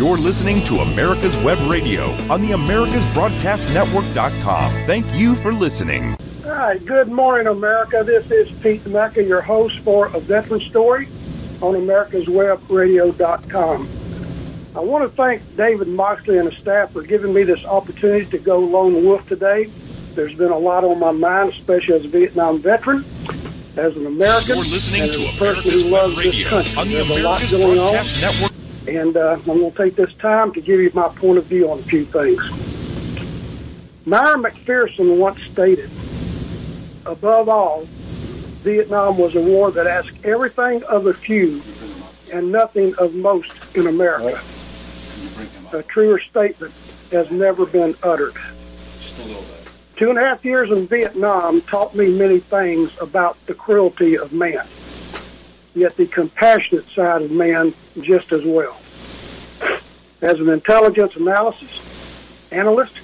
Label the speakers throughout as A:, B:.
A: You're listening to America's Web Radio on the AmericasBroadcastNetwork.com. Thank you for listening.
B: All right, good morning, America. This is Pete Mecca, your host for A Veteran Story on AmericasWebRadio.com. I want to thank David Moxley and his staff for giving me this opportunity to go lone wolf today. There's been a lot on my mind, especially as a Vietnam veteran, as an American,
A: You're listening
B: and
A: to
B: a person
A: America's
B: who
A: Web Radio
B: country.
A: on the
B: There's a lot
A: America's
B: going on.
A: Broadcast Network.
B: And uh, I'm going to take this time to give you my point of view on a few things. Myra MacPherson once stated, above all, Vietnam was a war that asked everything of the few and nothing of most in America. A truer statement has never been uttered. Two and a half years in Vietnam taught me many things about the cruelty of man, yet the compassionate side of man just as well. As an intelligence analysis analyst,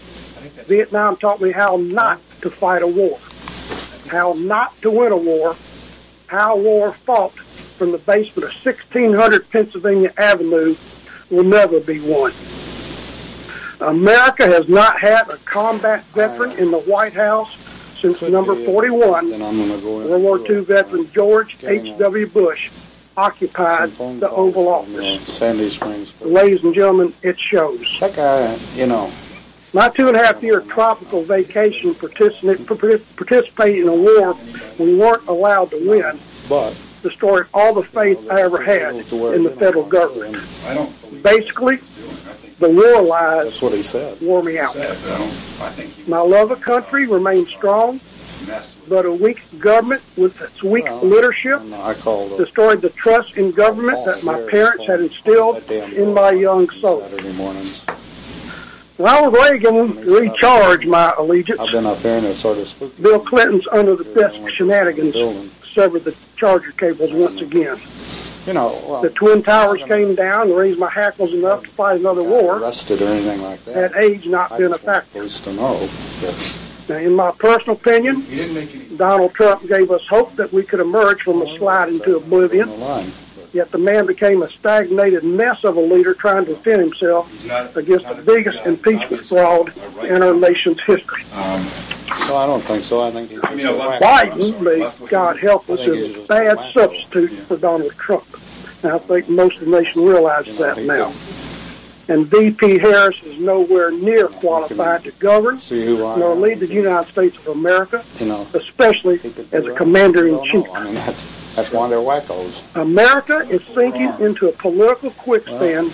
B: Vietnam taught me how not to fight a war, how not to win a war, how war fought from the basement of 1600 Pennsylvania Avenue will never be won. America has not had a combat veteran in the White House since number 41,
C: Then I'm gonna go
B: World War II veteran George H.W. Bush occupied the Oval Office.
C: Sandy Springs.
B: Ladies and gentlemen, it shows.
C: That guy, you know,
B: My two and a half year tropical vacation participating in a war we weren't allowed to win
C: but
B: destroyed all the faith I ever had in the federal government.
D: I don't
B: Basically,
D: that's what he's doing. I think
B: the war lies
C: that's what he said.
B: wore me out.
D: he said, but I think
B: My love of country remained strong, but a weak government with its weak leadership
C: And I called it
B: destroyed the trust in government that my parents had instilled in my young soul. Ronald Reagan recharged my allegiance.
C: I've been up there and it's sort of spooky.
B: Bill Clinton's under the desk shenanigans. Severed the charger cables once again.
C: You know, well,
B: The Twin Towers came down and raised my hackles enough to fight another war.
C: arrested or anything like that.
B: Had age not
C: I
B: been a
C: just want
B: factor.
C: police to know that
B: Now, in my personal opinion,
D: didn't make any.
B: Donald Trump gave us hope that we could emerge from a slide into
C: on
B: oblivion.
C: The line. But
B: Yet the man became a stagnated mess of a leader trying to defend himself
D: not
B: against
D: not
B: the
D: a
B: biggest
D: good guy.
B: impeachment fraud
D: right
B: in our nation's history.
D: Um,
C: no, I don't think so. I think he's just
D: I mean, a
C: a
D: left-
B: Biden,
D: sorry,
B: may
D: left.
B: God help us,
C: I
B: is a bad
C: a
B: substitute
C: Yeah.
B: for Donald Trump. And I think most of the nation realizes
C: You know,
B: that
C: he
B: now.
C: could
B: And V.P. Harris is nowhere near qualified to govern
C: See who I
B: nor lead the United States of America,
C: You know,
B: especially as a commander in chief.
C: I mean, that's that's why they're wackos.
B: America is sinking into a political quicksand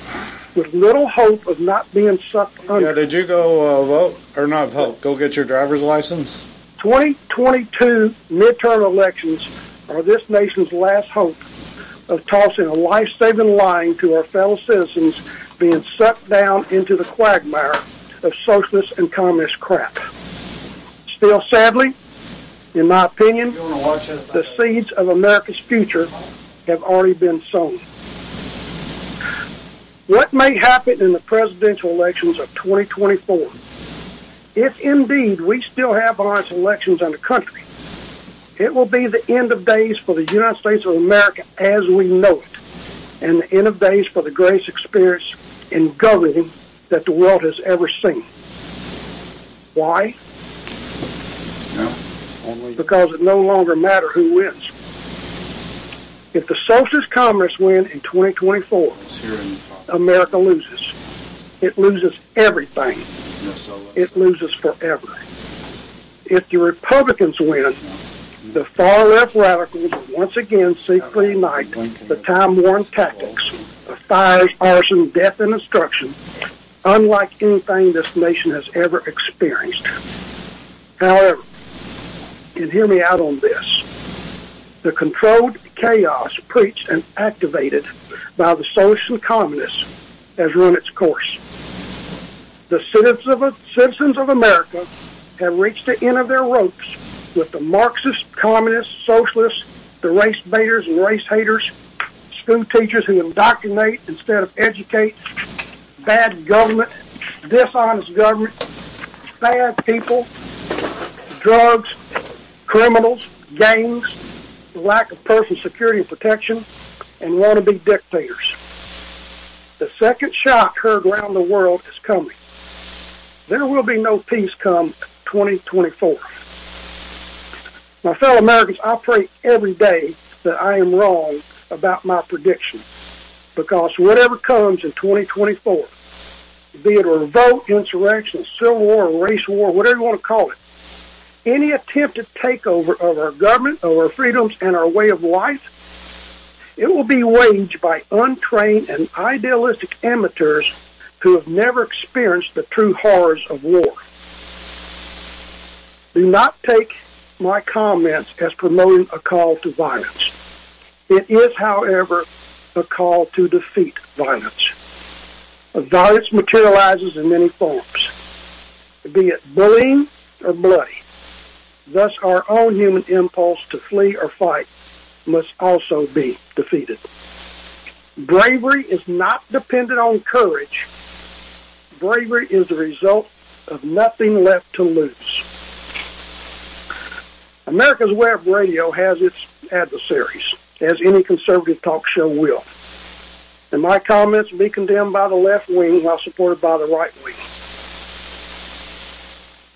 B: with little hope of not being sucked under.
E: Yeah, did you go uh, vote or not vote? Go get your driver's license.
B: 2022 midterm elections are this nation's last hope of tossing a life-saving line to our fellow citizens being sucked down into the quagmire of socialist and communist crap. Still, sadly, in my opinion, the seeds of America's future have already been sown. What may happen in the presidential elections of 2024? If indeed we still have honest elections in the country, it will be the end of days for the United States of America as we know it, and the end of days for the greatest experience in governing that the world has ever seen. Why?
D: no.
C: Only
B: Because it no longer matters who wins. If the socialist communists win in 2024,
D: in
B: America loses. It loses everything. It loses forever. If the Republicans win, the far left radicals will once again seek to unite the time-worn tactics of fires, arson, death, and destruction, unlike anything this nation has ever experienced. However, and hear me out on this, the controlled chaos preached and activated by the socialists and communists has run its course the citizens of, citizens of America have reached the end of their ropes with the Marxists, communists, socialists, the race baiters and race haters, school teachers who indoctrinate instead of educate, bad government, dishonest government, bad people, drugs, criminals, gangs, lack of personal security and protection, and wannabe dictators. The second shock heard around the world is coming. There will be no peace come 2024. My fellow Americans, I pray every day that I am wrong about my prediction because whatever comes in 2024, be it a revolt, insurrection, civil war, race war, whatever you want to call it, any attempt attempted takeover of our government, of our freedoms, and our way of life, it will be waged by untrained and idealistic amateurs who have never experienced the true horrors of war. Do not take my comments as promoting a call to violence. It is, however, a call to defeat violence. Violence materializes in many forms, be it bullying or bloody. Thus, our own human impulse to flee or fight must also be defeated. Bravery is not dependent on courage. Bravery is the result of nothing left to lose. America's Web Radio has its adversaries, as any conservative talk show will. And my comments will be condemned by the left wing while supported by the right wing.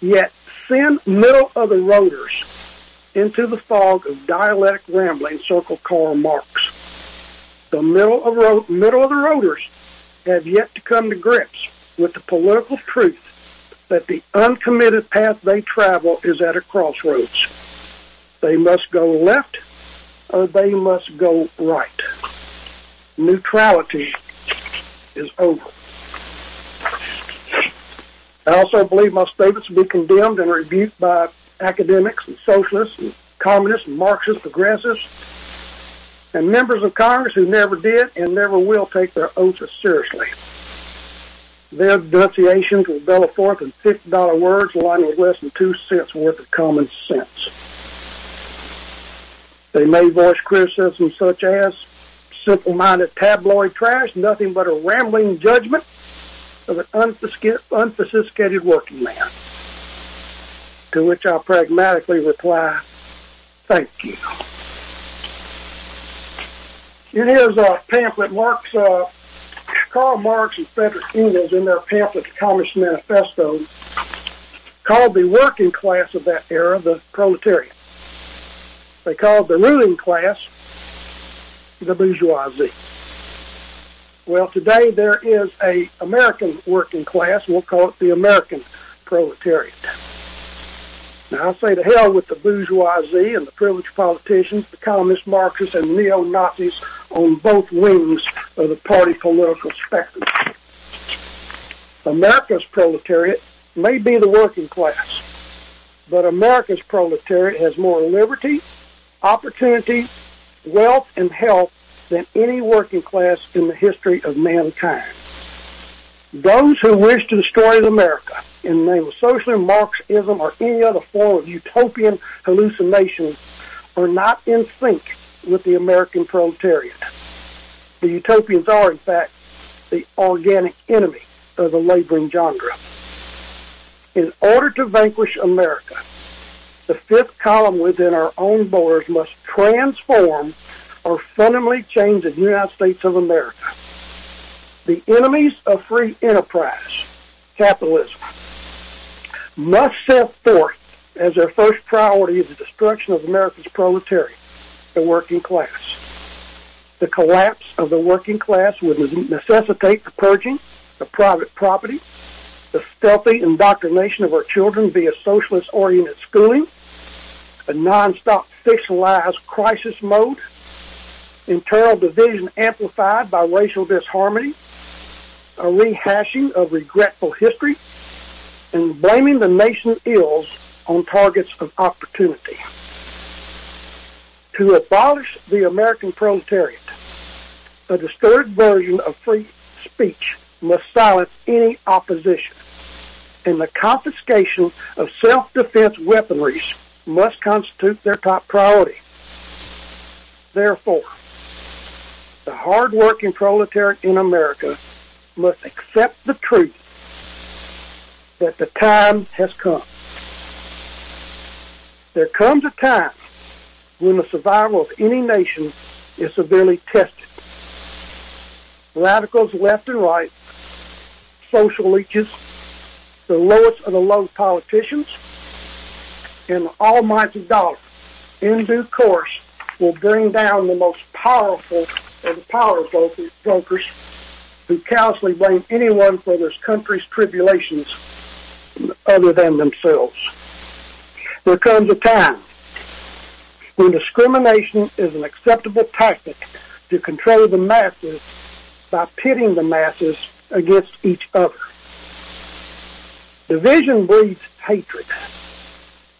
B: Yet, send middle of the roaders into the fog of dialectic rambling circle Karl Marx. The middle of, middle of the roaders have yet to come to grips with the political truth that the uncommitted path they travel is at a crossroads. They must go left or they must go right. Neutrality is over. I also believe my statements will be condemned and rebuked by academics and socialists and communists and Marxists, progressives, and members of Congress who never did and never will take their oaths seriously. Their denunciations will bellow forth in $50 words aligned with less than two cents worth of common sense. They may voice criticism such as simple-minded tabloid trash, nothing but a rambling judgment of an unsophisticated working man. To which I pragmatically reply, thank you. In his uh, pamphlet, Marx, uh, Karl Marx and Frederick Engels, in their pamphlet, The Communist Manifesto, called the working class of that era the proletariat. They called the ruling class the bourgeoisie. Well, today there is a American working class. We'll call it the American proletariat. Now, I say to hell with the bourgeoisie and the privileged politicians, the communist Marxists, and neo-Nazis on both wings of the party political spectrum. America's proletariat may be the working class, but America's proletariat has more liberty, opportunity, wealth, and health than any working class in the history of mankind. Those who wish to destroy America in the name of socialism, Marxism, or any other form of utopian hallucination are not in sync with the American proletariat. The utopians are, in fact, the organic enemy of the laboring genre. In order to vanquish America, the fifth column within our own borders must transform or fundamentally change the United States of America. The enemies of free enterprise, capitalism, must set forth as their first priority the destruction of America's proletariat, the working class. The collapse of the working class would necessitate the purging of private property, the stealthy indoctrination of our children via socialist-oriented schooling, a nonstop fictionalized crisis mode, internal division amplified by racial disharmony, a rehashing of regretful history, and blaming the nation's ills on targets of opportunity. To abolish the American proletariat, a distorted version of free speech must silence any opposition, and the confiscation of self-defense weaponry must constitute their top priority. Therefore, the hard-working proletariat in America must accept the truth that the time has come. There comes a time when the survival of any nation is severely tested. radicals left and right, social leeches, the lowest of the low politicians, and the almighty dollar, in due course, will bring down the most powerful of the power brokers who callously blame anyone for this country's tribulations other than themselves. There comes a time when discrimination is an acceptable tactic to control the masses by pitting the masses against each other. Division breeds hatred.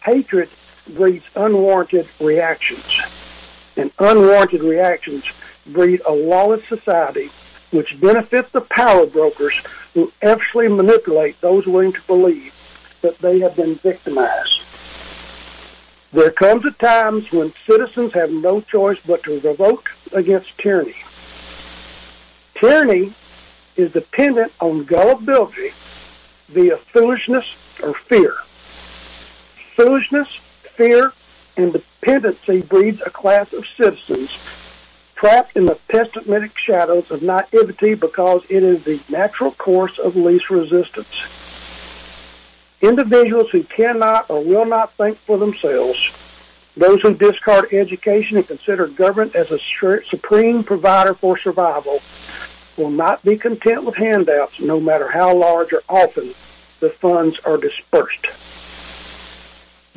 B: Hatred breeds unwarranted reactions. And unwarranted reactions breed a lawless society which benefits the power brokers who actually manipulate those willing to believe that they have been victimized. There comes a time when citizens have no choice but to revolt against tyranny. Tyranny is dependent on gullibility via foolishness or fear. Foolishness, fear, and dependency breeds a class of citizens trapped in the pessimistic shadows of naivety because it is the natural course of least resistance. Individuals who cannot or will not think for themselves, those who discard education and consider government as a supreme provider for survival, will not be content with handouts no matter how large or often the funds are dispersed.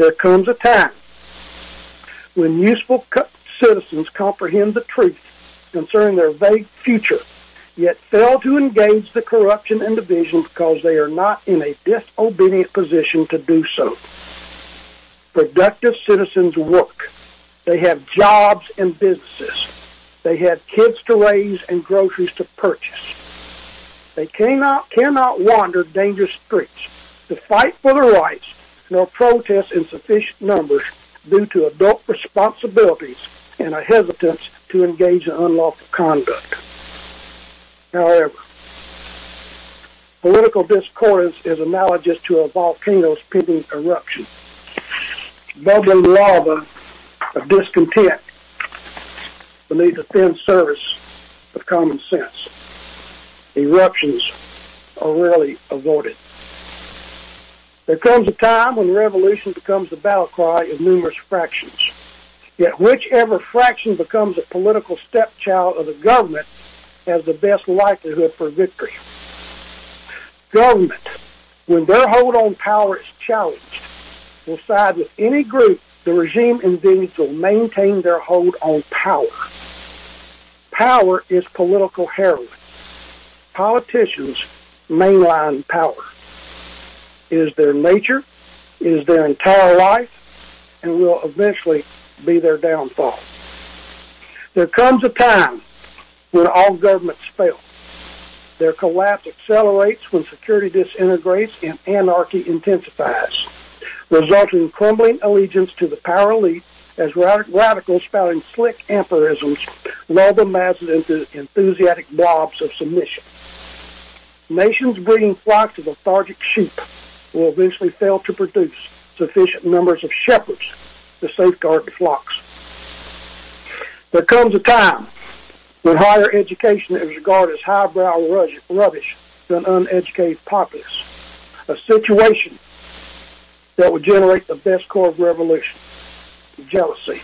B: There comes a time when useful citizens comprehend the truth concerning their vague future, yet fail to engage the corruption and division because they are not in a disobedient position to do so. Productive citizens work. They have jobs and businesses. They have kids to raise and groceries to purchase. They cannot, cannot wander dangerous streets to fight for their rights nor protest in sufficient numbers due to adult responsibilities and a hesitance to engage in unlawful conduct. However, political discordance is analogous to a volcano's pending eruption. Bubbling lava of discontent beneath the thin surface of common sense. Eruptions are rarely avoided. There comes a time when revolution becomes the battle cry of numerous fractions. Yet whichever fraction becomes a political stepchild of the government has the best likelihood for victory. Government, when their hold on power is challenged, will side with any group the regime envisions will maintain their hold on power. Power is political heroin. Politicians mainline power. Is their nature, is their entire life, and will eventually be their downfall. There comes a time when all governments fail. Their collapse accelerates when security disintegrates and anarchy intensifies, resulting in crumbling allegiance to the power elite as radicals spouting slick empirisms lull the masses into enthusiastic blobs of submission. Nations breeding flocks of lethargic sheep will eventually fail to produce sufficient numbers of shepherds to safeguard the flocks. There comes a time when higher education is regarded as highbrow rubbish to an uneducated populace, a situation that would generate the best core of revolution, jealousy.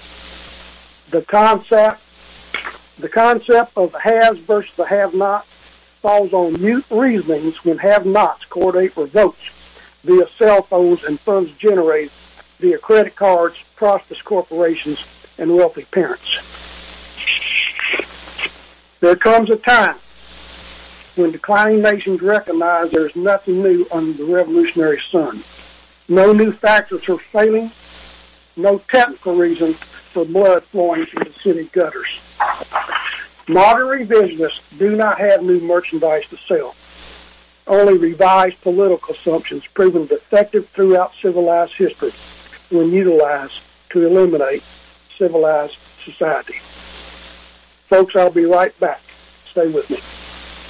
B: The concept, the concept of the haves versus the have-nots falls on mute reasonings when have-nots coordinate revolts via cell phones and funds generated via credit cards, prosperous corporations, and wealthy parents. There comes a time when declining nations recognize there is nothing new under the revolutionary sun. No new factors are failing, no technical reason for blood flowing through the city gutters. Modern revisionists do not have new merchandise to sell only revised political assumptions proven defective throughout civilized history when utilized to eliminate civilized society. Folks, I'll be right back. Stay with me.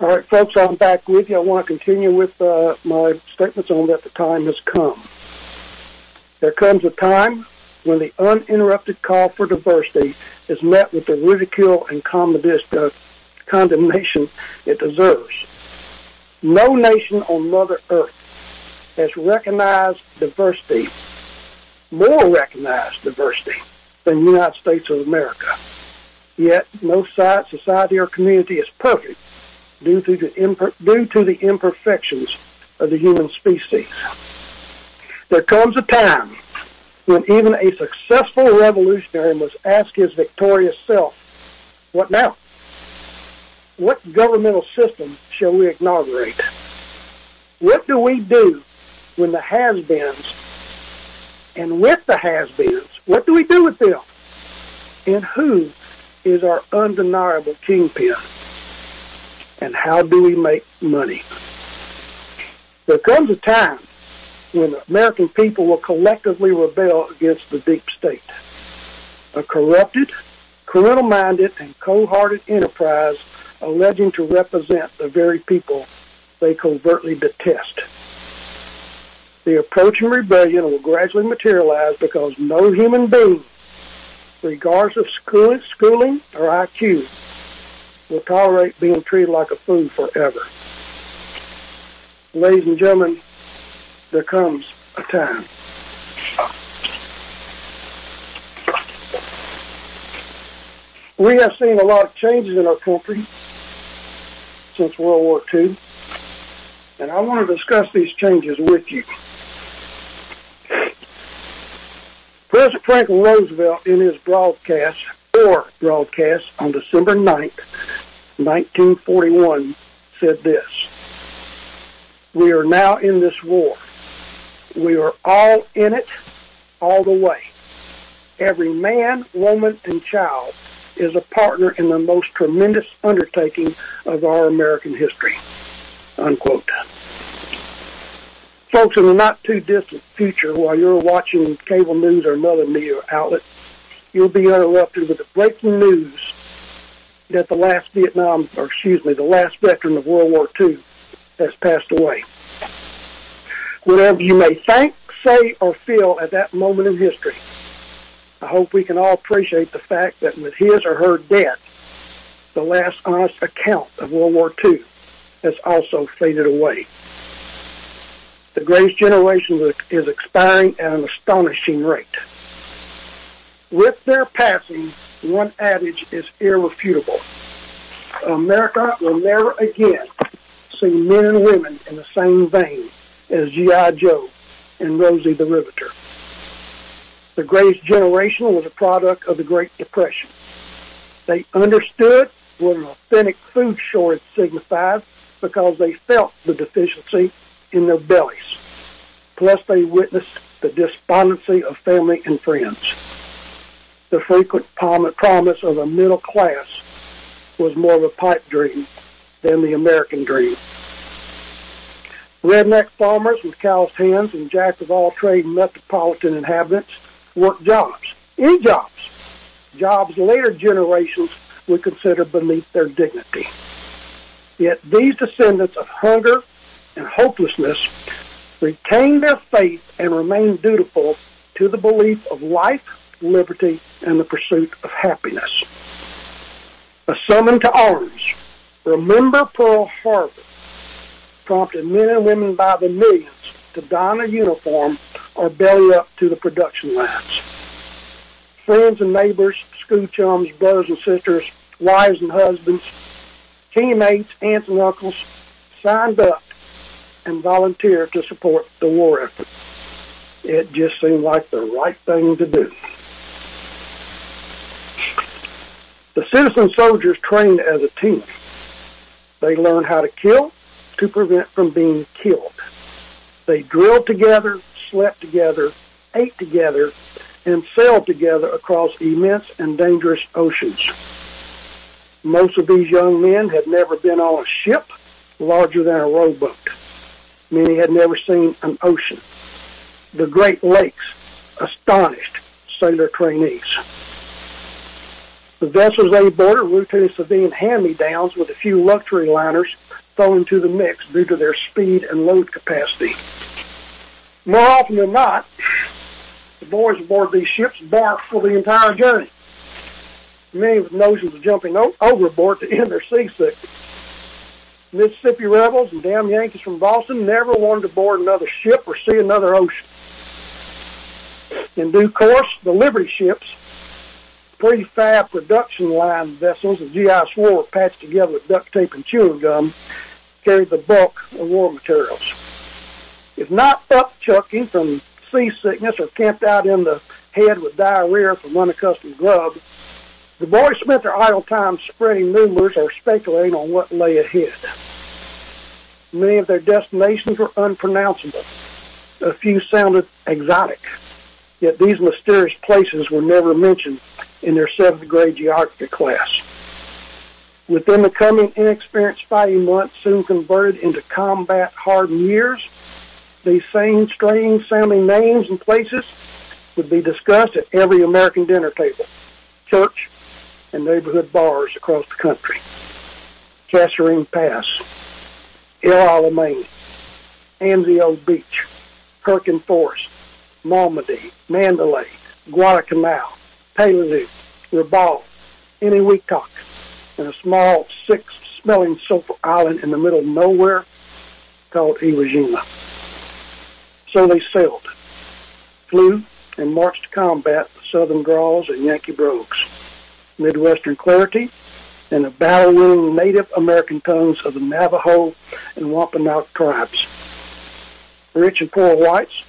B: All right, folks, I'm back with you. I want to continue with uh, my statements on that the time has come. There comes a time when the uninterrupted call for diversity is met with the ridicule and uh, condemnation it deserves. No nation on Mother Earth has recognized diversity, more recognized diversity, than the United States of America. Yet no society or community is perfect due to the imper- due to the imperfections of the human species. There comes a time when even a successful revolutionary must ask his victorious self, what now? What governmental system shall we inaugurate? What do we do when the has-beens and with the has-beens, what do we do with them? And who is our undeniable kingpin? And how do we make money? There comes a time when the American people will collectively rebel against the deep state. A corrupted, criminal-minded, and cold-hearted enterprise alleging to represent the very people they covertly detest. The approaching rebellion will gradually materialize because no human being, regardless of schooling or IQ, will tolerate being treated like a fool forever. Ladies and gentlemen, there comes a time. We have seen a lot of changes in our country since World War II, and I want to discuss these changes with you. President Franklin Roosevelt, in his broadcast, or broadcast on December 9th, 1941 said this We are now in this war. We are all in it all the way. Every man, woman, and child is a partner in the most tremendous undertaking of our American history. Unquote. Folks, in the not too distant future, while you're watching cable news or another media outlet, you'll be interrupted with the breaking news that the last Vietnam, or excuse me, the last veteran of World War II has passed away. Whatever you may think, say, or feel at that moment in history, I hope we can all appreciate the fact that with his or her death, the last honest account of World War II has also faded away. The greatest generation is expiring at an astonishing rate. With their passing, one adage is irrefutable. America will never again see men and women in the same vein as G.I. Joe and Rosie the Riveter. The greatest generation was a product of the Great Depression. They understood what an authentic food shortage signified because they felt the deficiency in their bellies. Plus, they witnessed the despondency of family and friends the frequent promise of a middle class was more of a pipe dream than the American dream. Redneck farmers with calloused hands and jack of all trade metropolitan inhabitants worked jobs, any jobs, jobs later generations would consider beneath their dignity. Yet these descendants of hunger and hopelessness retained their faith and remained dutiful to the belief of life liberty, and the pursuit of happiness. A summon to arms Remember Pearl Harbor prompted men and women by the millions to don a uniform or belly up to the production lines. Friends and neighbors, school chums, brothers and sisters, wives and husbands, teammates, aunts and uncles signed up and volunteered to support the war effort. It just seemed like the right thing to do. The citizen soldiers trained as a team. They learned how to kill to prevent from being killed. They drilled together, slept together, ate together, and sailed together across immense and dangerous oceans. Most of these young men had never been on a ship larger than a rowboat. Many had never seen an ocean. The Great Lakes astonished sailor trainees. The vessels they boarded were routine civilian hand-me-downs with a few luxury liners thrown into the mix due to their speed and load capacity. More often than not, the boys aboard these ships barked for the entire journey. Many with notions of jumping o- overboard to end their seasickness. Mississippi rebels and damn Yankees from Boston never wanted to board another ship or see another ocean. In due course, the Liberty ships, prefab production line vessels, the GI swore patched together with duct tape and chewing gum, carried the bulk of war materials. If not upchucking from seasickness or camped out in the head with diarrhea from unaccustomed grub, the boys spent their idle time spreading rumors or speculating on what lay ahead. Many of their destinations were unpronounceable. A few sounded exotic. Yet these mysterious places were never mentioned in their seventh grade geography class. Within the coming inexperienced fighting months soon converted into combat hardened years, these same strange sounding names and places would be discussed at every American dinner table, church, and neighborhood bars across the country. Kasserine Pass, El Alamein, Anzio Beach, Perkin Forest, Malmedy, Mandalay, Guadalcanal, Peleliu, Rabaul, Eniwetok, and a small six-smelling sulfur island in the middle of nowhere called Iwo Jima. So they sailed, flew, and marched to combat the southern draws and Yankee brogues, Midwestern clarity, and the battle-winning Native American tongues of the Navajo and Wampanoag tribes. Rich and poor whites,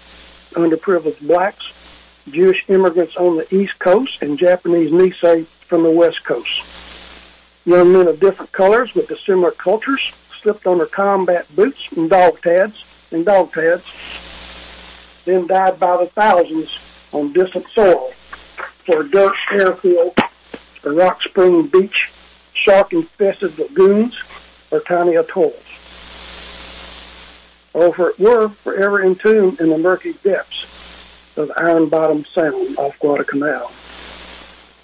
B: underprivileged blacks, Jewish immigrants on the East Coast, and Japanese Nisei from the West Coast. Young men of different colors with dissimilar cultures slipped on their combat boots and dog tads and dog tads, then died by the thousands on distant soil for a dirt airfield, a rock spring beach, shark-infested lagoons, or tiny atolls. Or it were forever entombed in the murky depths of Iron Bottom Sound off Guadalcanal.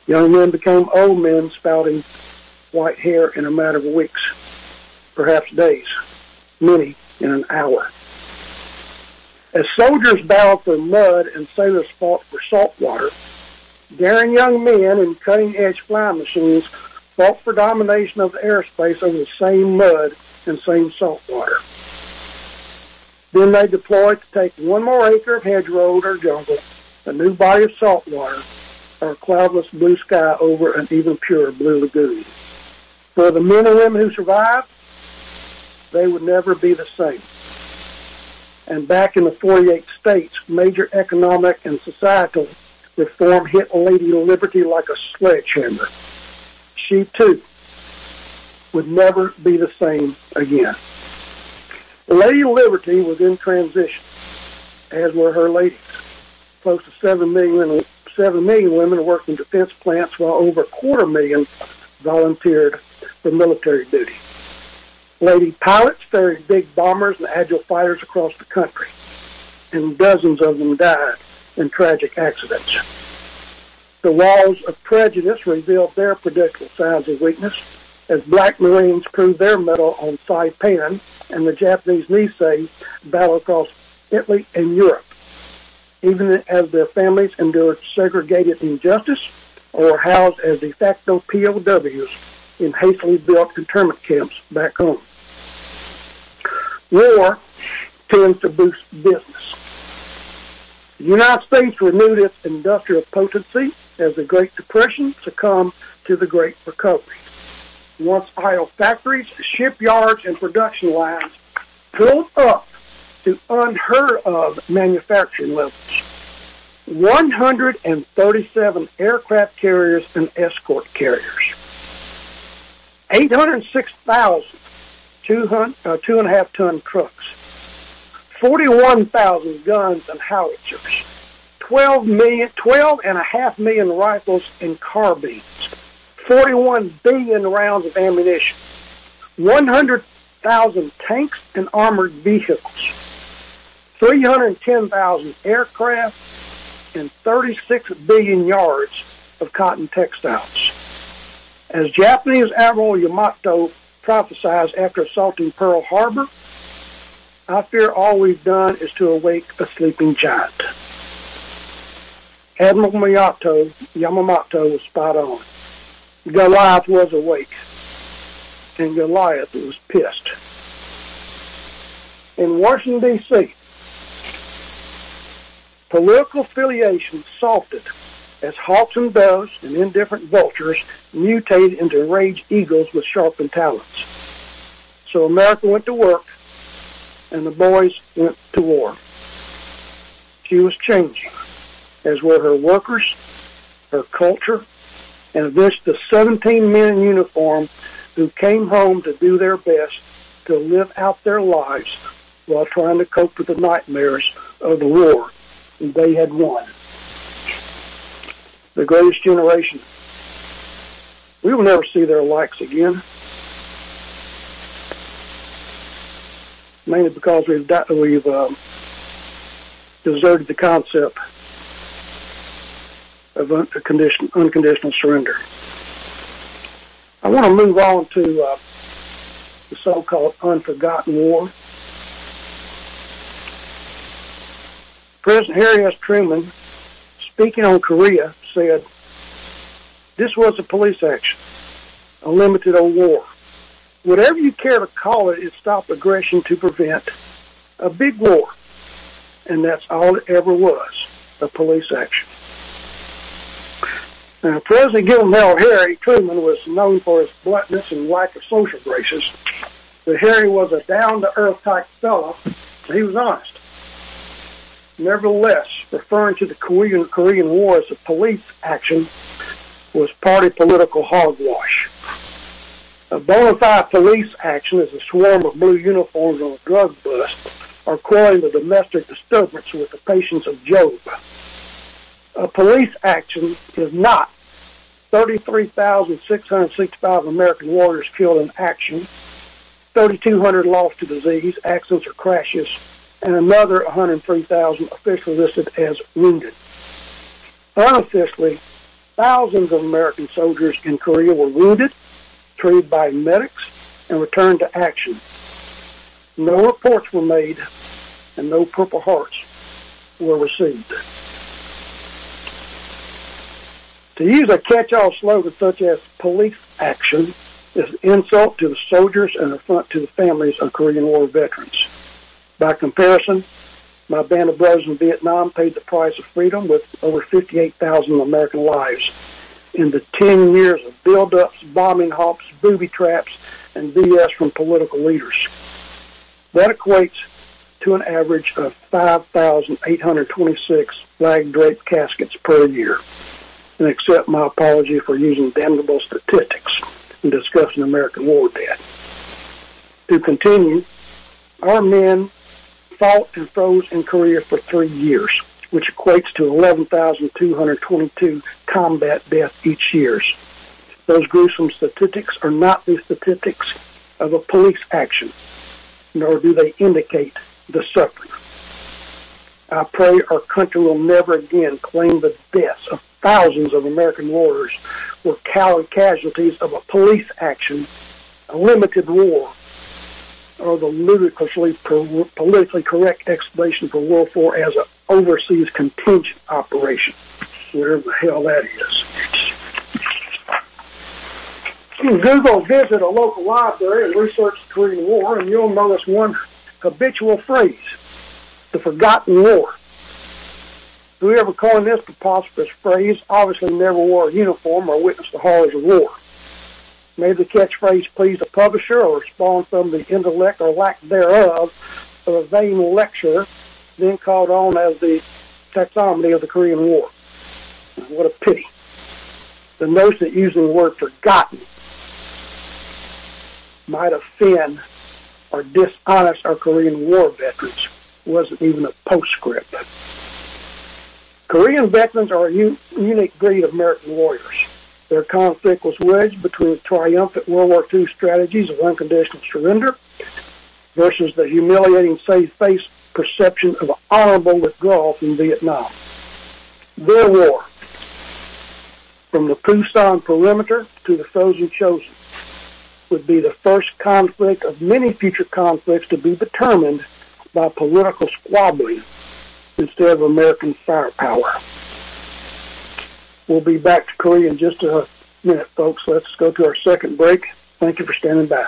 B: Young men became old men spouting white hair in a matter of weeks, perhaps days, many in an hour. As soldiers battled for mud and sailors fought for salt water, daring young men in cutting-edge flying machines fought for domination of the airspace over the same mud and same salt water. Then they deployed to take one more acre of hedgerow or jungle, a new body of salt water, or a cloudless blue sky over an even purer blue lagoon. For the men and women who survived, they would never be the same. And back in the 48 states, major economic and societal reform hit Lady Liberty like a sledgehammer. She, too, would never be the same again. Lady Liberty was in transition, as were her ladies. Close to 7 million, 7 million women worked in defense plants, while over a quarter million volunteered for military duty. Lady pilots ferried big bombers and agile fighters across the country, and dozens of them died in tragic accidents. The walls of prejudice revealed their predictable signs of weakness as black Marines proved their mettle on Saipan and the Japanese Nisei battled across Italy and Europe, even as their families endured segregated injustice or housed as de facto POWs in hastily built internment camps back home. War tends to boost business. The United States renewed its industrial potency as the Great Depression succumbed to the Great Recovery. Once idle factories, shipyards, and production lines built up to unheard of manufacturing levels. 137 aircraft carriers and escort carriers. 806,000 two, uh, two and a half ton trucks. 41,000 guns and howitzers. 12 million, 12 and a half million rifles and carbines. 41 billion rounds of ammunition. 100,000 tanks and armored vehicles. 310,000 aircraft and 36 billion yards of cotton textiles. As Japanese Admiral Yamato prophesied after assaulting Pearl Harbor, I fear all we've done is to awake a sleeping giant. Admiral Miyato, Yamamoto was spot on. Goliath was awake, and Goliath was pissed. In Washington, D.C., political affiliation softened as hawks and doves and indifferent vultures mutated into rage eagles with sharpened talons. So America went to work, and the boys went to war. She was changing, as were her workers, her culture, and this the 17 men in uniform who came home to do their best to live out their lives while trying to cope with the nightmares of the war they had won. The greatest generation. We will never see their likes again. Mainly because we've we've um, deserted the concept of unconditional, surrender. I want to move on to uh, the so-called unforgotten war. President Harry S. Truman, speaking on Korea, said, this was a police action, a limited war. Whatever you care to call it, it stopped aggression to prevent a big war. And that's all it ever was, a police action. Now, President Gilliam Harry Truman was known for his bluntness and lack of social graces. But Harry was a down-to-earth type fellow. He was honest. Nevertheless, referring to the Korean, Korean War as a police action was party political hogwash. A bona fide police action is a swarm of blue uniforms on a drug bust or quelling the domestic disturbance with the patience of Job. A police action is not 33,665 American warriors killed in action, 3,200 lost to disease, accidents, or crashes, and another 103,000 officially listed as wounded. Unofficially, thousands of American soldiers in Korea were wounded, treated by medics, and returned to action. No reports were made, and no Purple Hearts were received. To use a catch-all slogan such as police action is an insult to the soldiers and affront to the families of Korean War veterans. By comparison, my band of brothers in Vietnam paid the price of freedom with over 58,000 American lives in the 10 years of build-ups, bombing hops, booby traps, and BS from political leaders. That equates to an average of 5,826 flag-draped caskets per year. And accept my apology for using damnable statistics in discussing American war debt. To continue, our men fought and froze in Korea for three years, which equates to 11,222 combat deaths each year. Those gruesome statistics are not the statistics of a police action, nor do they indicate the suffering. I pray our country will never again claim the deaths of thousands of American warriors were casualties of a police action, a limited war, or the ludicrously politically correct explanation for World War as an overseas contingent operation, whatever the hell that is. Google visit a local library and research the Korean War, and you'll notice one habitual phrase, the forgotten war. Whoever coined this preposterous phrase obviously never wore a uniform or witnessed the horrors of war. Maybe the catchphrase pleased a publisher or spawned from the intellect or lack thereof of a vain lecturer, then called on as the taxonomy of the Korean War. What a pity. The notion using the word forgotten might offend or dishonest our Korean War veterans wasn't even a postscript. Korean veterans are a unique breed of American warriors. Their conflict was wedged between triumphant World War II strategies of unconditional surrender versus the humiliating save-face perception of honorable withdrawal from Vietnam. Their war, from the Pusan perimeter to the frozen Chosin, would be the first conflict of many future conflicts to be determined by political squabbling instead of American firepower. We'll be back to Korea in just a minute, folks. Let's go to our second break. Thank you for standing by.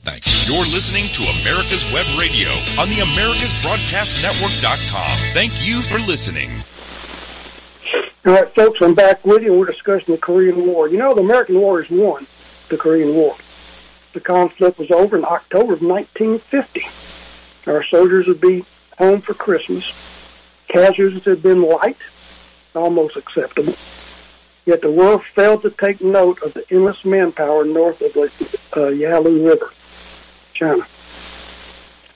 F: Thanks.
A: You're listening to America's Web Radio on the AmericasBroadcastNetwork.com. Thank you for listening.
B: All right, folks, I'm back with you. We're discussing the Korean War. You know, the American warriors won the Korean War. The conflict was over in October of 1950. Our soldiers would be home for Christmas. Casualties had been light, almost acceptable. Yet the world failed to take note of the endless manpower north of the uh, Yalu River, China.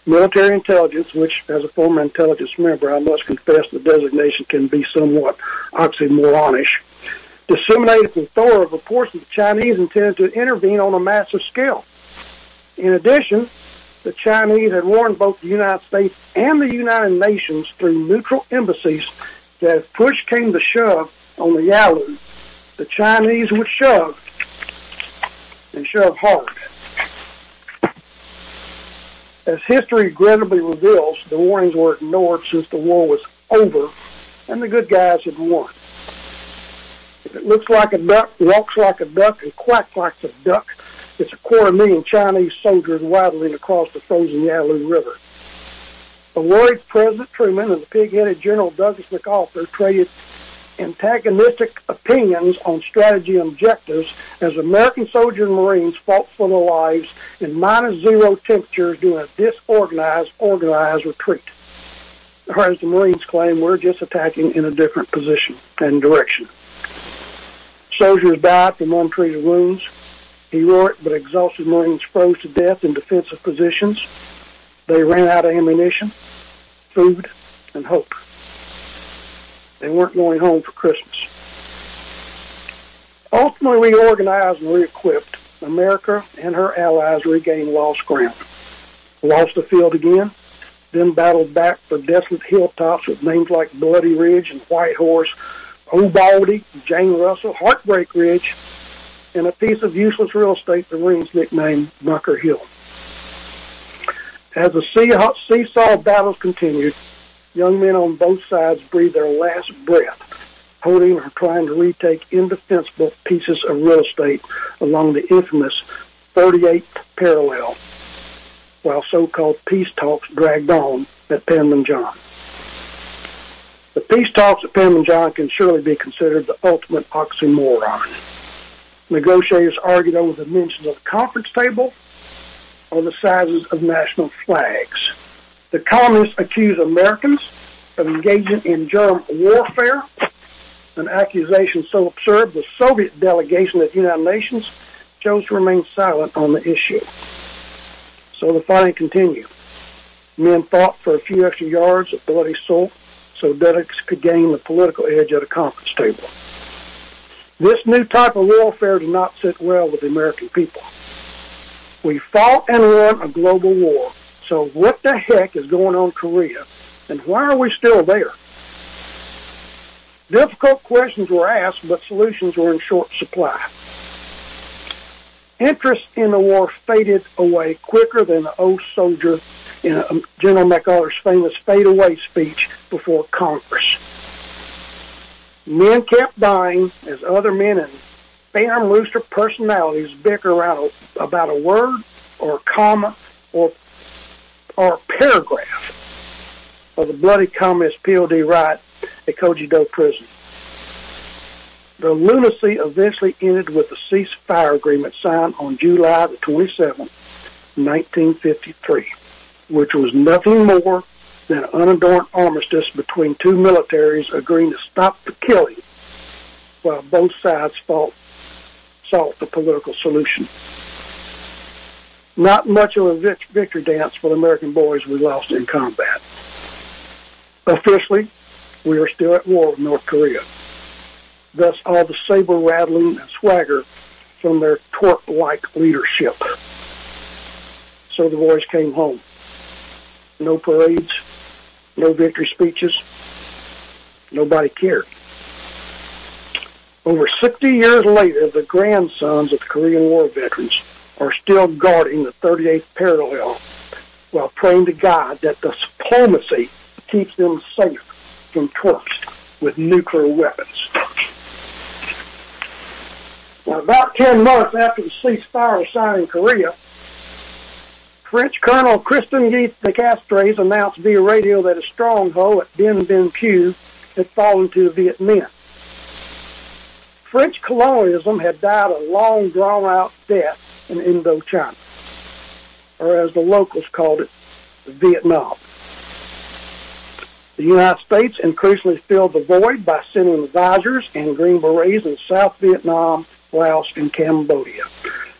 B: Military intelligence, which as a former intelligence member, I must confess the designation can be somewhat oxymoronish, disseminated from thorough reports that the Chinese intended to intervene on a massive scale. In addition, the Chinese had warned both the United States and the United Nations through neutral embassies that if push came to shove on the Yalu, the Chinese would shove and shove hard. As history regrettably reveals, the warnings were ignored since the war was over and the good guys had won. If it looks like a duck, walks like a duck, and quacks like a duck, it's a quarter million Chinese soldiers waddling across the frozen Yalu River. The worried President Truman and the pig-headed General Douglas MacArthur traded antagonistic opinions on strategy objectives as American soldiers and Marines fought for their lives in minus zero temperatures during a disorganized, organized retreat. Or as the Marines claim, we're just attacking in a different position and direction. Soldiers died from untreated wounds. Heroic but exhausted Marines froze to death in defensive positions. They ran out of ammunition, food, and hope. They weren't going home for Christmas. Ultimately reorganized and re-equipped, America and her allies regained lost ground. Lost the field again, then battled back for desolate hilltops with names like Bloody Ridge and White Horse, Old Baldy, Jane Russell, Heartbreak Ridge, and a piece of useless real estate the Marines nicknamed Bunker Hill. As the seesaw battles continued, young men on both sides breathed their last breath, holding or trying to retake indefensible pieces of real estate along the infamous 38th parallel. while so-called peace talks dragged on at Panmunjom. The peace talks at Panmunjom can surely be considered the ultimate oxymoron. Negotiators argued over the dimensions of the conference table or the sizes of national flags. The colonists accused Americans of engaging in germ warfare, an accusation so absurd the Soviet delegation at the United Nations chose to remain silent on the issue. So the fighting continued. Men fought for a few extra yards of bloody soil so delegates could gain the political edge at a conference table. This new type of warfare did not sit well with the American people. We fought and won a global war. So what the heck is going on in Korea? And why are we still there? Difficult questions were asked, but solutions were in short supply. Interest in the war faded away quicker than the old soldier in um, General MacArthur's famous fade away speech before Congress. Men kept dying as other men and phantom rooster personalities bicker around about a word or a comma or or paragraph of the bloody communist POW riot at Koje-do prison. The lunacy eventually ended with the ceasefire agreement signed on July the 27th, 1953, which was nothing more than an unadorned armistice between two militaries agreeing to stop the killing while both sides fought, sought the political solution. Not much of a victory dance for the American boys we lost in combat. Officially, we are still at war with North Korea. Thus, all the saber rattling and swagger from their twerp-like leadership. So the boys came home. No parades, no victory speeches. Nobody cared. Over 60 years later, the grandsons of the Korean War veterans are still guarding the 38th parallel while praying to God that the diplomacy keeps them safe from Turks with nuclear weapons. Now, about 10 months after the ceasefire was signed in Korea, French Colonel Christian Guy de Castries announced via radio that a stronghold at Dien Bien Phu had fallen to the Viet Minh. French colonialism had died a long, drawn-out death in Indochina, or as the locals called it, Vietnam. The United States increasingly filled the void by sending advisors and Green Berets in South Vietnam, Laos, and Cambodia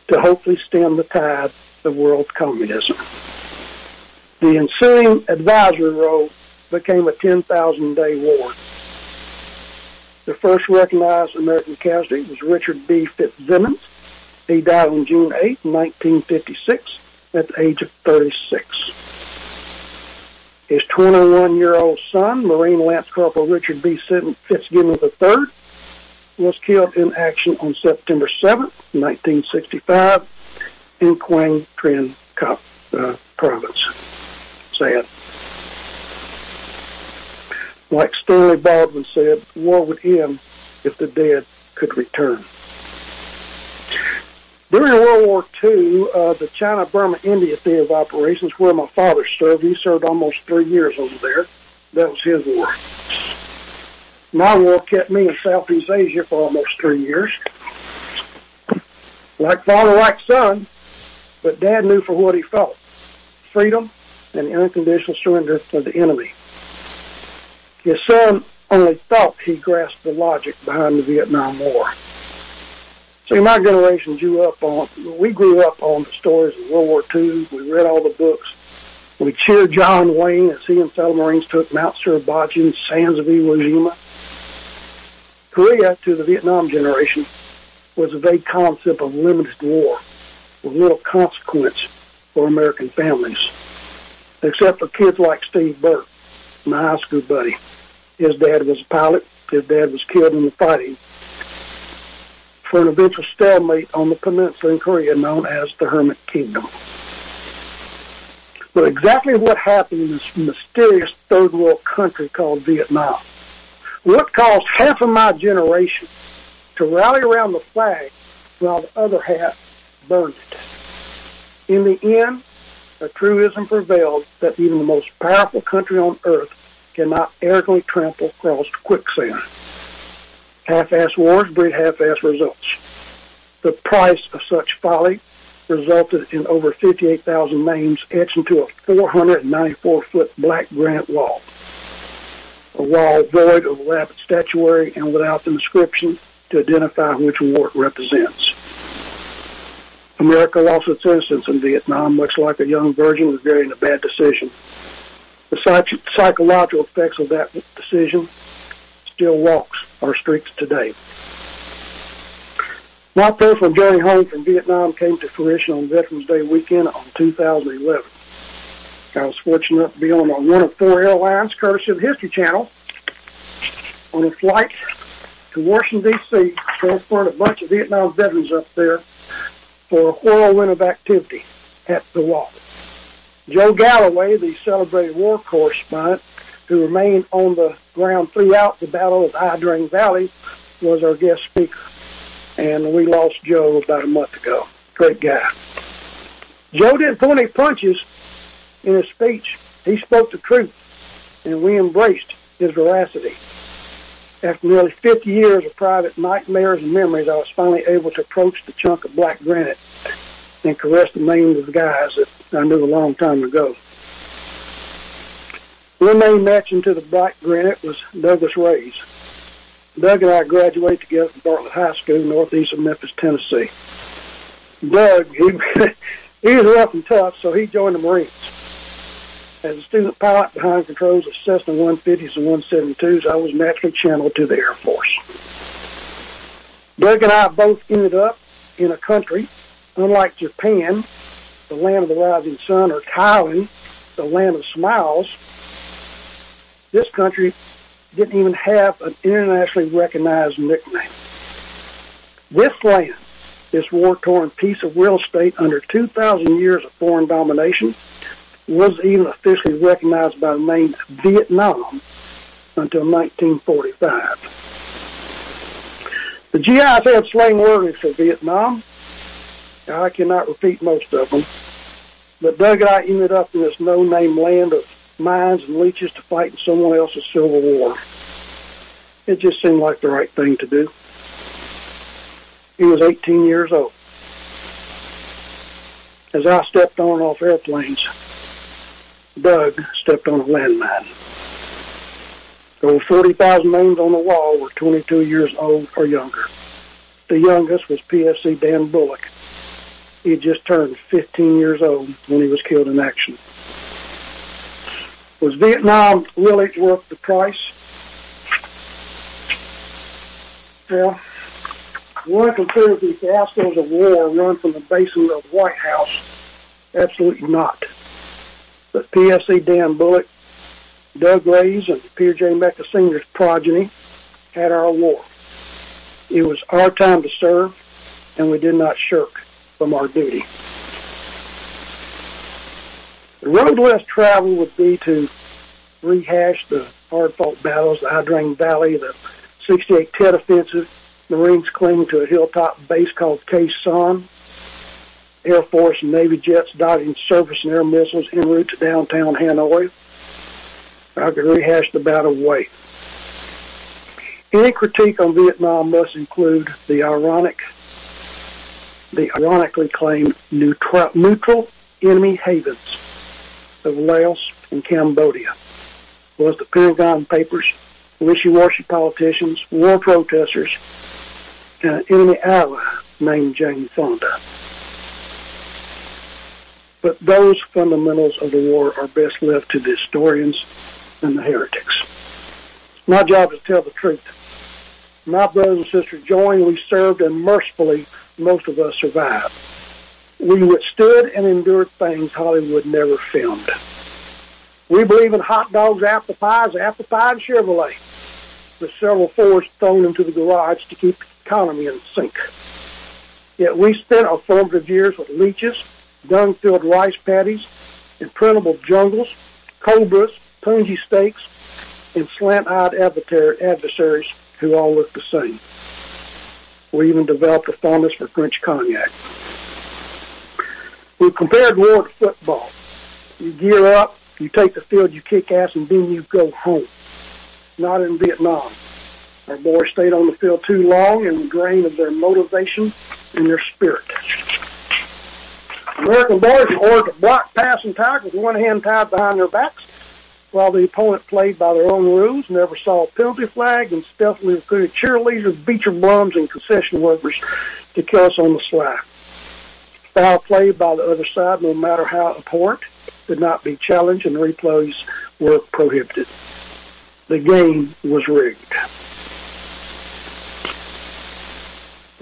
B: to hopefully stem the tide of world communism. The ensuing advisory role became a 10,000-day war. The first recognized American casualty was Richard B. Fitzsimmons. He died on June 8, 1956, at the age of 36. His 21-year-old son, Marine Lance Corporal Richard B. Fitzgibbon III, was killed in action on September 7, 1965, in Quang Trinh uh, province. Sad. Like Stanley Baldwin said, war would end if the dead could return. During World War II, uh, the China-Burma-India theater of operations, where my father served, he served almost three years over there. That was his war. My war kept me in Southeast Asia for almost three years. Like father, like son, but Dad knew for what he felt freedom and unconditional surrender to the enemy. His son only thought he grasped the logic behind the Vietnam War. See, my generation grew up on, we grew up on the stories of World War II. We read all the books. We cheered John Wayne as he and fellow Marines took Mount Suribachi and sands of Iwo Jima. Korea, to the Vietnam generation, was a vague concept of limited war with little consequence for American families, except for kids like Steve Burke, my high school buddy. His dad was a pilot. His dad was killed in the fighting for an eventual stalemate on the peninsula in Korea known as the Hermit Kingdom. But exactly what happened in this mysterious third world country called Vietnam? What caused half of my generation to rally around the flag while the other half burned it? In the end, a truism prevailed that even the most powerful country on earth cannot arrogantly trample across quicksand. Half-ass wars breed half-ass results. The price of such folly resulted in over 58,000 names etched into a 494-foot black granite wall. A wall void of elaborate statuary and without the inscription to identify which war it represents. America lost its innocence in Vietnam, much like a young virgin regretting a bad decision. The psych- psychological effects of that decision still walks our streets today. My personal journey home from Vietnam came to fruition on Veterans Day weekend on 2011. I was fortunate to be on one of four airlines, courtesy of the History Channel, on a flight to Washington, D.C., transported a bunch of Vietnam veterans up there for a whirlwind of activity at the wall. Joe Galloway, the celebrated war correspondent who remained on the ground throughout the Battle of Ia Valley, was our guest speaker. And we lost Joe about a month ago. Great guy. Joe didn't pull any punches in his speech. He spoke the truth, and we embraced his veracity. After nearly 50 years of private nightmares and memories, I was finally able to approach the chunk of black granite and caress the names of the guys that I knew a long time ago. One name matching to the black granite was Douglas Rays. Doug and I graduated together from Bartlett High School, northeast of Memphis, Tennessee. Doug, he, he was rough and tough, so he joined the Marines. As a student pilot behind controls of Cessna 150s and 172s, I was naturally channeled to the Air Force. Doug and I both ended up in a country, unlike Japan, the land of the rising sun, or Thailand, the land of smiles. This country didn't even have an internationally recognized nickname. This land, this war-torn piece of real estate under 2,000 years of foreign domination, was even officially recognized by the name Vietnam until 1945. The GIs had slang wording for Vietnam. I cannot repeat most of them, but Doug and I ended up in this no-name land of mines and leeches to fight in someone else's civil war. It just seemed like the right thing to do. He was 18 years old. As I stepped on and off airplanes, Doug stepped on a landmine. There were 40,000 names on the wall were 22 years old or younger. The youngest was PFC Dan Bullock. He had just turned 15 years old when he was killed in action. Was Vietnam really worth the price? Well, one considers the fiascos of war run from the basin of the White House. Absolutely not. But PFC Dan Bullock, Doug Rays, and Peter J. Mecca Sr.'s progeny had our war. It was our time to serve, and we did not shirk from our duty. The road less traveled would be to rehash the hard-fought battles, the Drang Valley, the 68 Tet Offensive, Marines clinging to a hilltop base called Sanh, Air Force and Navy jets dodging surface and air missiles en route to downtown Hanoi. I could rehash the battle away. Any critique on Vietnam must include the ironic, the ironically claimed neutral, neutral enemy havens of Laos and Cambodia. Was the Pentagon Papers, wishy-washy politicians, war protesters, and an enemy ally named Jane Fonda. But those fundamentals of the war are best left to the historians and the heretics. My job is to tell the truth. My brothers and sisters joined, we served, and mercifully, most of us survived. We withstood and endured things Hollywood never filmed. We believe in hot dogs, apple pies, apple pie, and Chevrolet, with several Fords thrown into the garage to keep the economy in sync. Yet we spent our formative years with leeches, dung-filled rice paddies, imprintable jungles, cobras, punji stakes, and slant-eyed adversaries who all looked the same. We even developed a fondness for French cognac. We compared war to football. You gear up, you take the field, you kick ass, and then you go home. Not in Vietnam. Our boys stayed on the field too long and the drain of their motivation and their spirit. American boys were ordered to block, pass, and tackle with one hand tied behind their backs while the opponent played by their own rules, never saw a penalty flag, and stealthily recruited cheerleaders, beacher bums, and concession workers to kill us on the sly. Foul play by the other side, no matter how abhorrent, could not be challenged, and replays were prohibited. The game was rigged.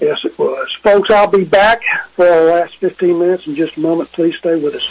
B: Yes, it was. Folks, I'll be back for our last 15 minutes in just a moment. Please stay with us.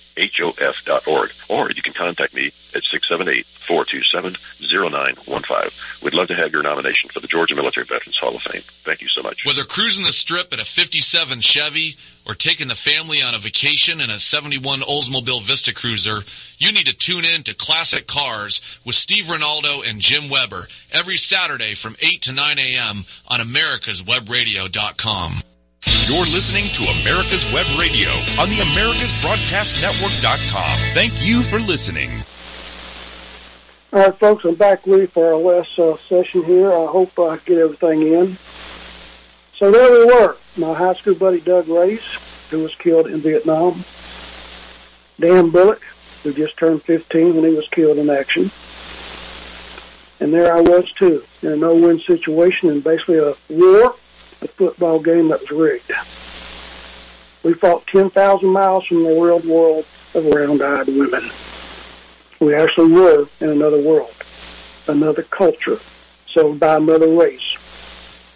G: hof.org, or you can contact me at 678-427-0915. We'd love to have your nomination for the Georgia Military Veterans Hall of Fame. Thank you so much.
H: Whether cruising the strip in a 57 Chevy or taking the family on a vacation in a 71 Oldsmobile Vista Cruiser, you need to tune in to Classic Cars with Steve Ronaldo and Jim Weber every Saturday from 8 to 9 a.m. on americaswebradio.com.
A: You're listening to America's Web Radio on the AmericasBroadcastNetwork.com. Thank you for listening.
B: All right, folks, I'm back with for our last uh, session here. I hope I get everything in. So there we were. My high school buddy Doug Race, who was killed in Vietnam. Dan Bullock, who just turned 15 when he was killed in action. And there I was, too, in a no-win situation and basically a war a football game that was rigged. We fought 10,000 miles from the real world of round-eyed women. We actually were in another world, another culture, sold by another race,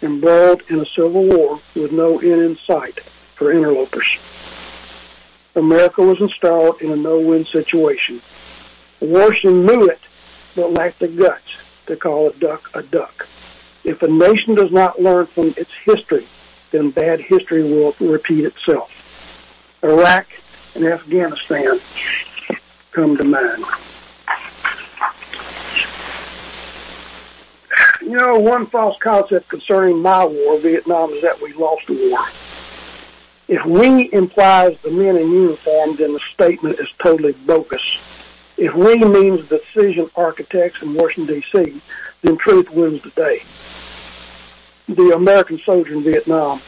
B: embroiled in a civil war with no end in sight for interlopers. America was installed in a no-win situation. Washington knew it, but lacked the guts to call a duck a duck. If a nation does not learn from its history, then bad history will repeat itself. Iraq and Afghanistan come to mind. You know, one false concept concerning my war, Vietnam, is that we lost the war. If we implies the men in uniform, then the statement is totally bogus. If we means the decision architects in Washington, D.C., then truth wins the day the American soldier in Vietnam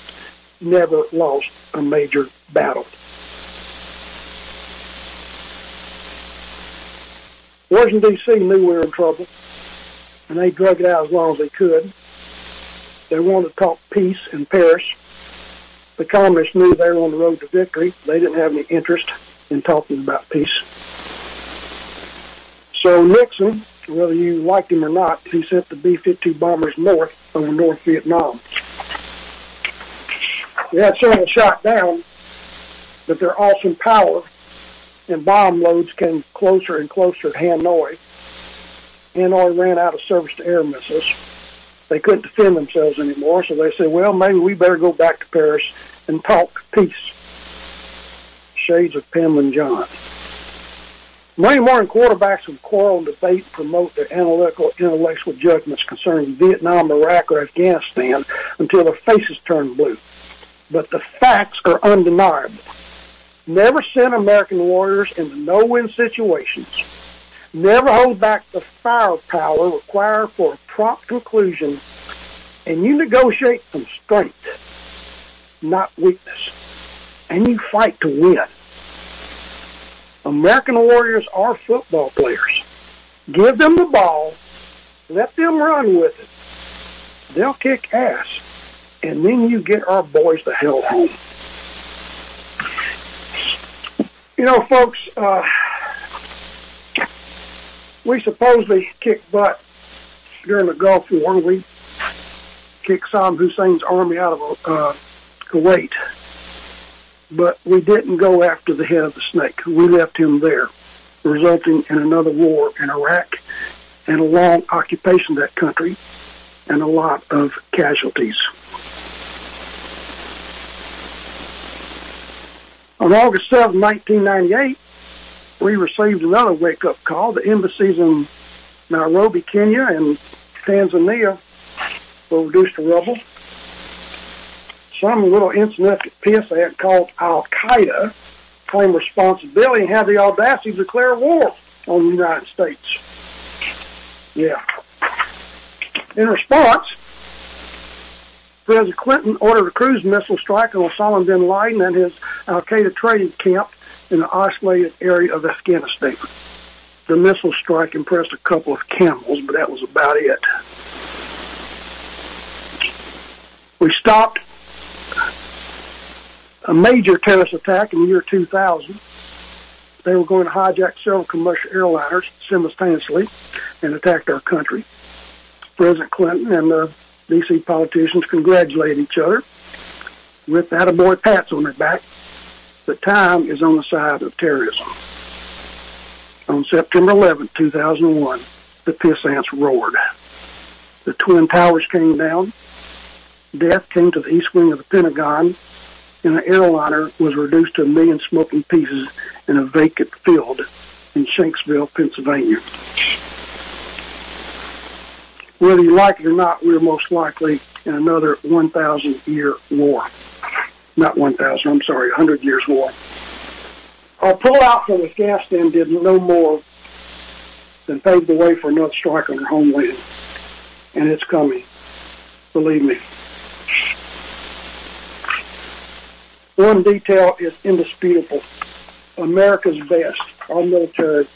B: never lost a major battle. Washington, D.C. knew we were in trouble, and they drug it out as long as they could. They wanted to talk peace in Paris. The communists knew they were on the road to victory. They didn't have any interest in talking about peace. So Nixon whether you liked him or not, he sent the B-52 bombers north over North Vietnam. They had several shot down, but their awesome power and bomb loads came closer and closer to Hanoi. Hanoi ran out of surface-to-air missiles. They couldn't defend themselves anymore, so they said, well, maybe we better go back to Paris and talk peace. Shades of Panmunjom. Many modern quarterbacks would quarrel and debate and promote their analytical, intellectual judgments concerning Vietnam, Iraq, or Afghanistan until their faces turned blue. But the facts are undeniable. Never send American warriors into no-win situations. Never hold back the firepower required for a prompt conclusion. And you negotiate from strength, not weakness. And you fight to win. American Warriors are football players. Give them the ball, let them run with it. They'll kick ass, and then you get our boys the hell home. You know, folks, uh, we supposedly kicked butt during the Gulf War. We kicked Saddam Hussein's army out of uh, Kuwait, but we didn't go after the head of the snake. We left him there, resulting in another war in Iraq and a long occupation of that country and a lot of casualties. On August 7, 1998, we received another wake-up call. The embassies in Nairobi, Kenya, and Tanzania were reduced to rubble. Some little insignificant pissant called Al-Qaeda claimed responsibility and had the audacity to declare war on the United States. Yeah. In response, President Clinton ordered a cruise missile strike on Osama bin Laden and his Al-Qaeda training camp in an isolated area of Afghanistan. The missile strike impressed a couple of camels, but that was about it. We stopped a major terrorist attack in the year 2000. They were going to hijack several commercial airliners simultaneously and attacked our country. President Clinton and the D.C. politicians congratulated each other with attaboy pats on their back. But time is on the side of terrorism. On September 11, 2001, the pissants roared. The Twin Towers came down. Death came to the east wing of the Pentagon, and an airliner was reduced to a million smoking pieces in a vacant field in Shanksville, Pennsylvania. Whether you like it or not, we're most likely in another 1,000 year war. Not 1,000, I'm sorry, 100 years war. Our pullout from Afghanistan did no more than pave the way for another strike on our homeland. And it's coming. Believe me. One detail is indisputable. America's best, our military,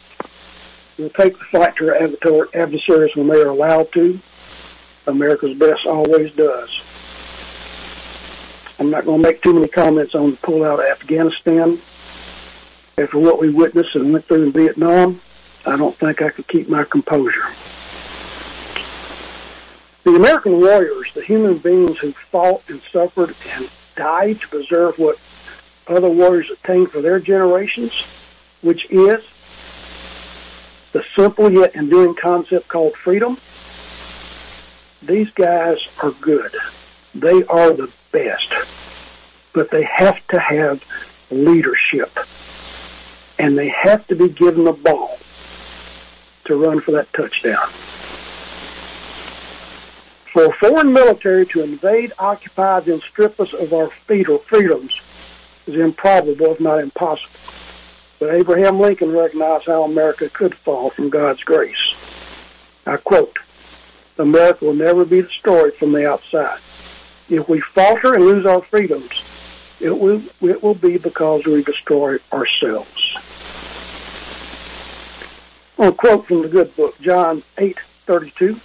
B: will take the fight to our adversaries when they are allowed to. America's best always does. I'm not going to make too many comments on the pullout of Afghanistan. After what we witnessed and went through in Vietnam, I don't think I could keep my composure. The American warriors, the human beings who fought and suffered and died to preserve what other warriors attained for their generations, which is the simple yet enduring concept called freedom, these guys are good. They are the best. But they have to have leadership. And they have to be given the ball to run for that touchdown. For a foreign military to invade, occupy, then strip us of our freedoms is improbable, if not impossible. But Abraham Lincoln recognized how America could fall from God's grace. I quote, America will never be destroyed from the outside. If we falter and lose our freedoms, it will, it will be because we destroy ourselves. A quote from the good book, John 8:32.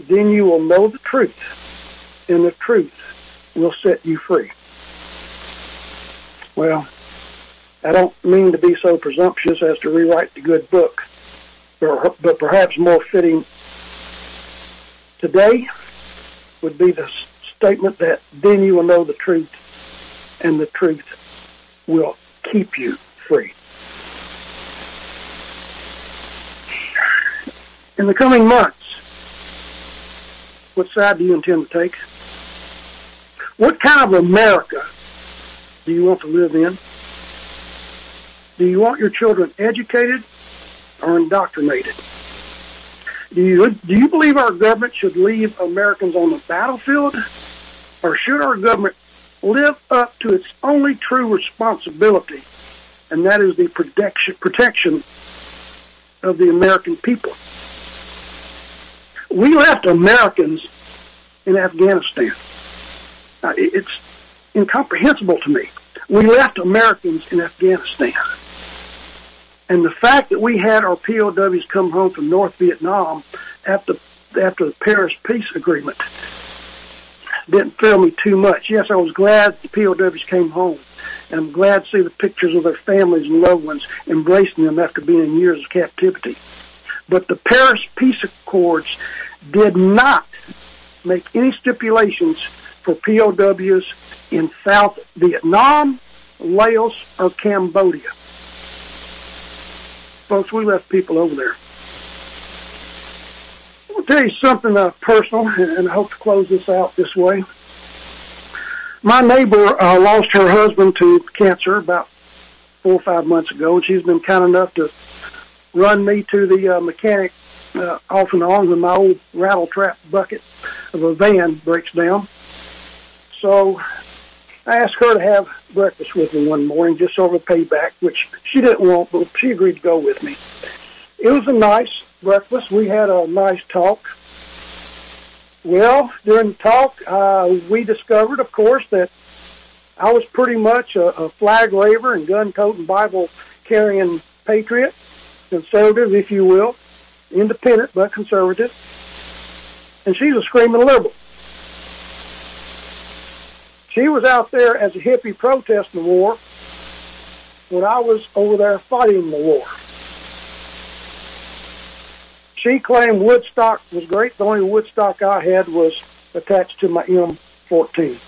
B: Then you will know the truth, and the truth will set you free. Well, I don't mean to be so presumptuous as to rewrite the good book, but perhaps more fitting today would be the statement that then you will know the truth, and the truth will keep you free. In the coming months, what side do you intend to take? What kind of America do you want to live in? Do you want your children educated or indoctrinated? Do you do you believe our government should leave Americans on the battlefield, or should our government live up to its only true responsibility, and that is the protection protection of the American people? We left Americans in Afghanistan. Uh, it's incomprehensible to me. We left Americans in Afghanistan. And the fact that we had our POWs come home from North Vietnam after after the Paris Peace Agreement didn't fill me too much. Yes, I was glad the POWs came home. And I'm glad to see the pictures of their families and loved ones embracing them after being in years of captivity. But the Paris Peace Accords did not make any stipulations for POWs in South Vietnam, Laos, or Cambodia. Folks, we left people over there. I'll tell you something uh, personal, and I hope to close this out this way. My neighbor uh, lost her husband to cancer about four or five months ago, and she's been kind enough to run me to the uh, mechanic uh, off and on when my old rattle trap bucket of a van breaks down. So I asked her to have breakfast with me one morning just over payback, which she didn't want, but she agreed to go with me. It was a nice breakfast. We had a nice talk. Well, during the talk, uh, we discovered, of course, that I was pretty much a, a flag waver and gun-toting, Bible-carrying patriot, conservative, if you will, independent but conservative, and she's a screaming liberal. She was out there as a hippie protesting the war when I was over there fighting the war. She claimed Woodstock was great. The only Woodstock I had was attached to my M14.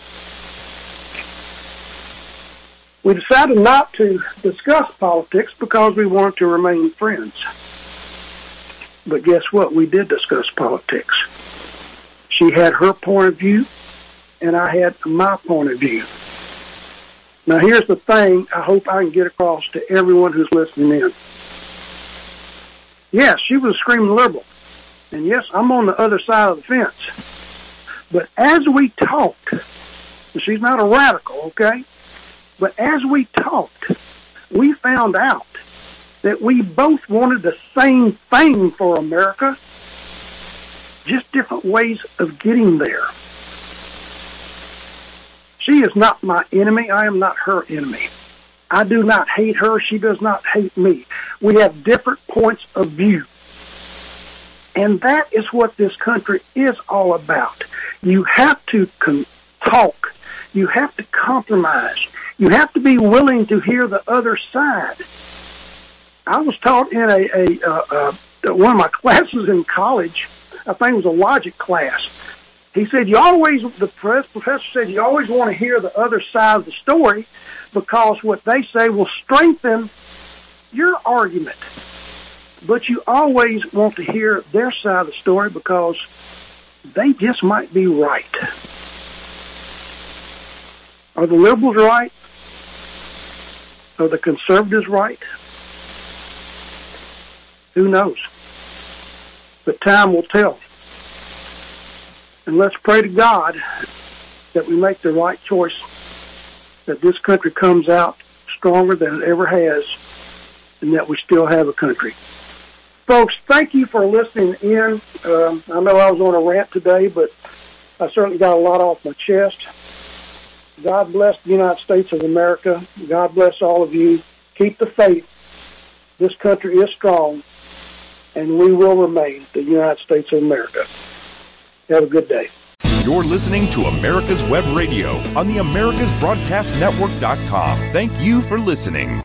B: We decided not to discuss politics because we wanted to remain friends. But guess what? We did discuss politics. She had her point of view, and I had my point of view. Now, here's the thing I hope I can get across to everyone who's listening in. Yes, she was a screaming liberal. And yes, I'm on the other side of the fence. But as we talked, she's not a radical, okay? But as we talked, we found out that we both wanted the same thing for America, just different ways of getting there. She is not my enemy. I am not her enemy. I do not hate her. She does not hate me. We have different points of view. And that is what this country is all about. You have to con- talk. You have to compromise. You have to be willing to hear the other side. I was taught in a, a uh, uh, one of my classes in college. I think it was a logic class. He said, "You always." The professor said, "You always want to hear the other side of the story because what they say will strengthen your argument. But you always want to hear their side of the story because they just might be right." Are the liberals right? Are the conservatives right? Who knows? But time will tell. And let's pray to God that we make the right choice, that this country comes out stronger than it ever has, and that we still have a country. Folks, thank you for listening in. Um, I know I was on a rant today, but I certainly got a lot off my chest. God bless the United States of America. God bless all of you. Keep the faith. This country is strong, and we will remain the United States of America. Have a good day.
A: You're listening to America's Web Radio on the AmericasBroadcastNetwork.com. Thank you for listening.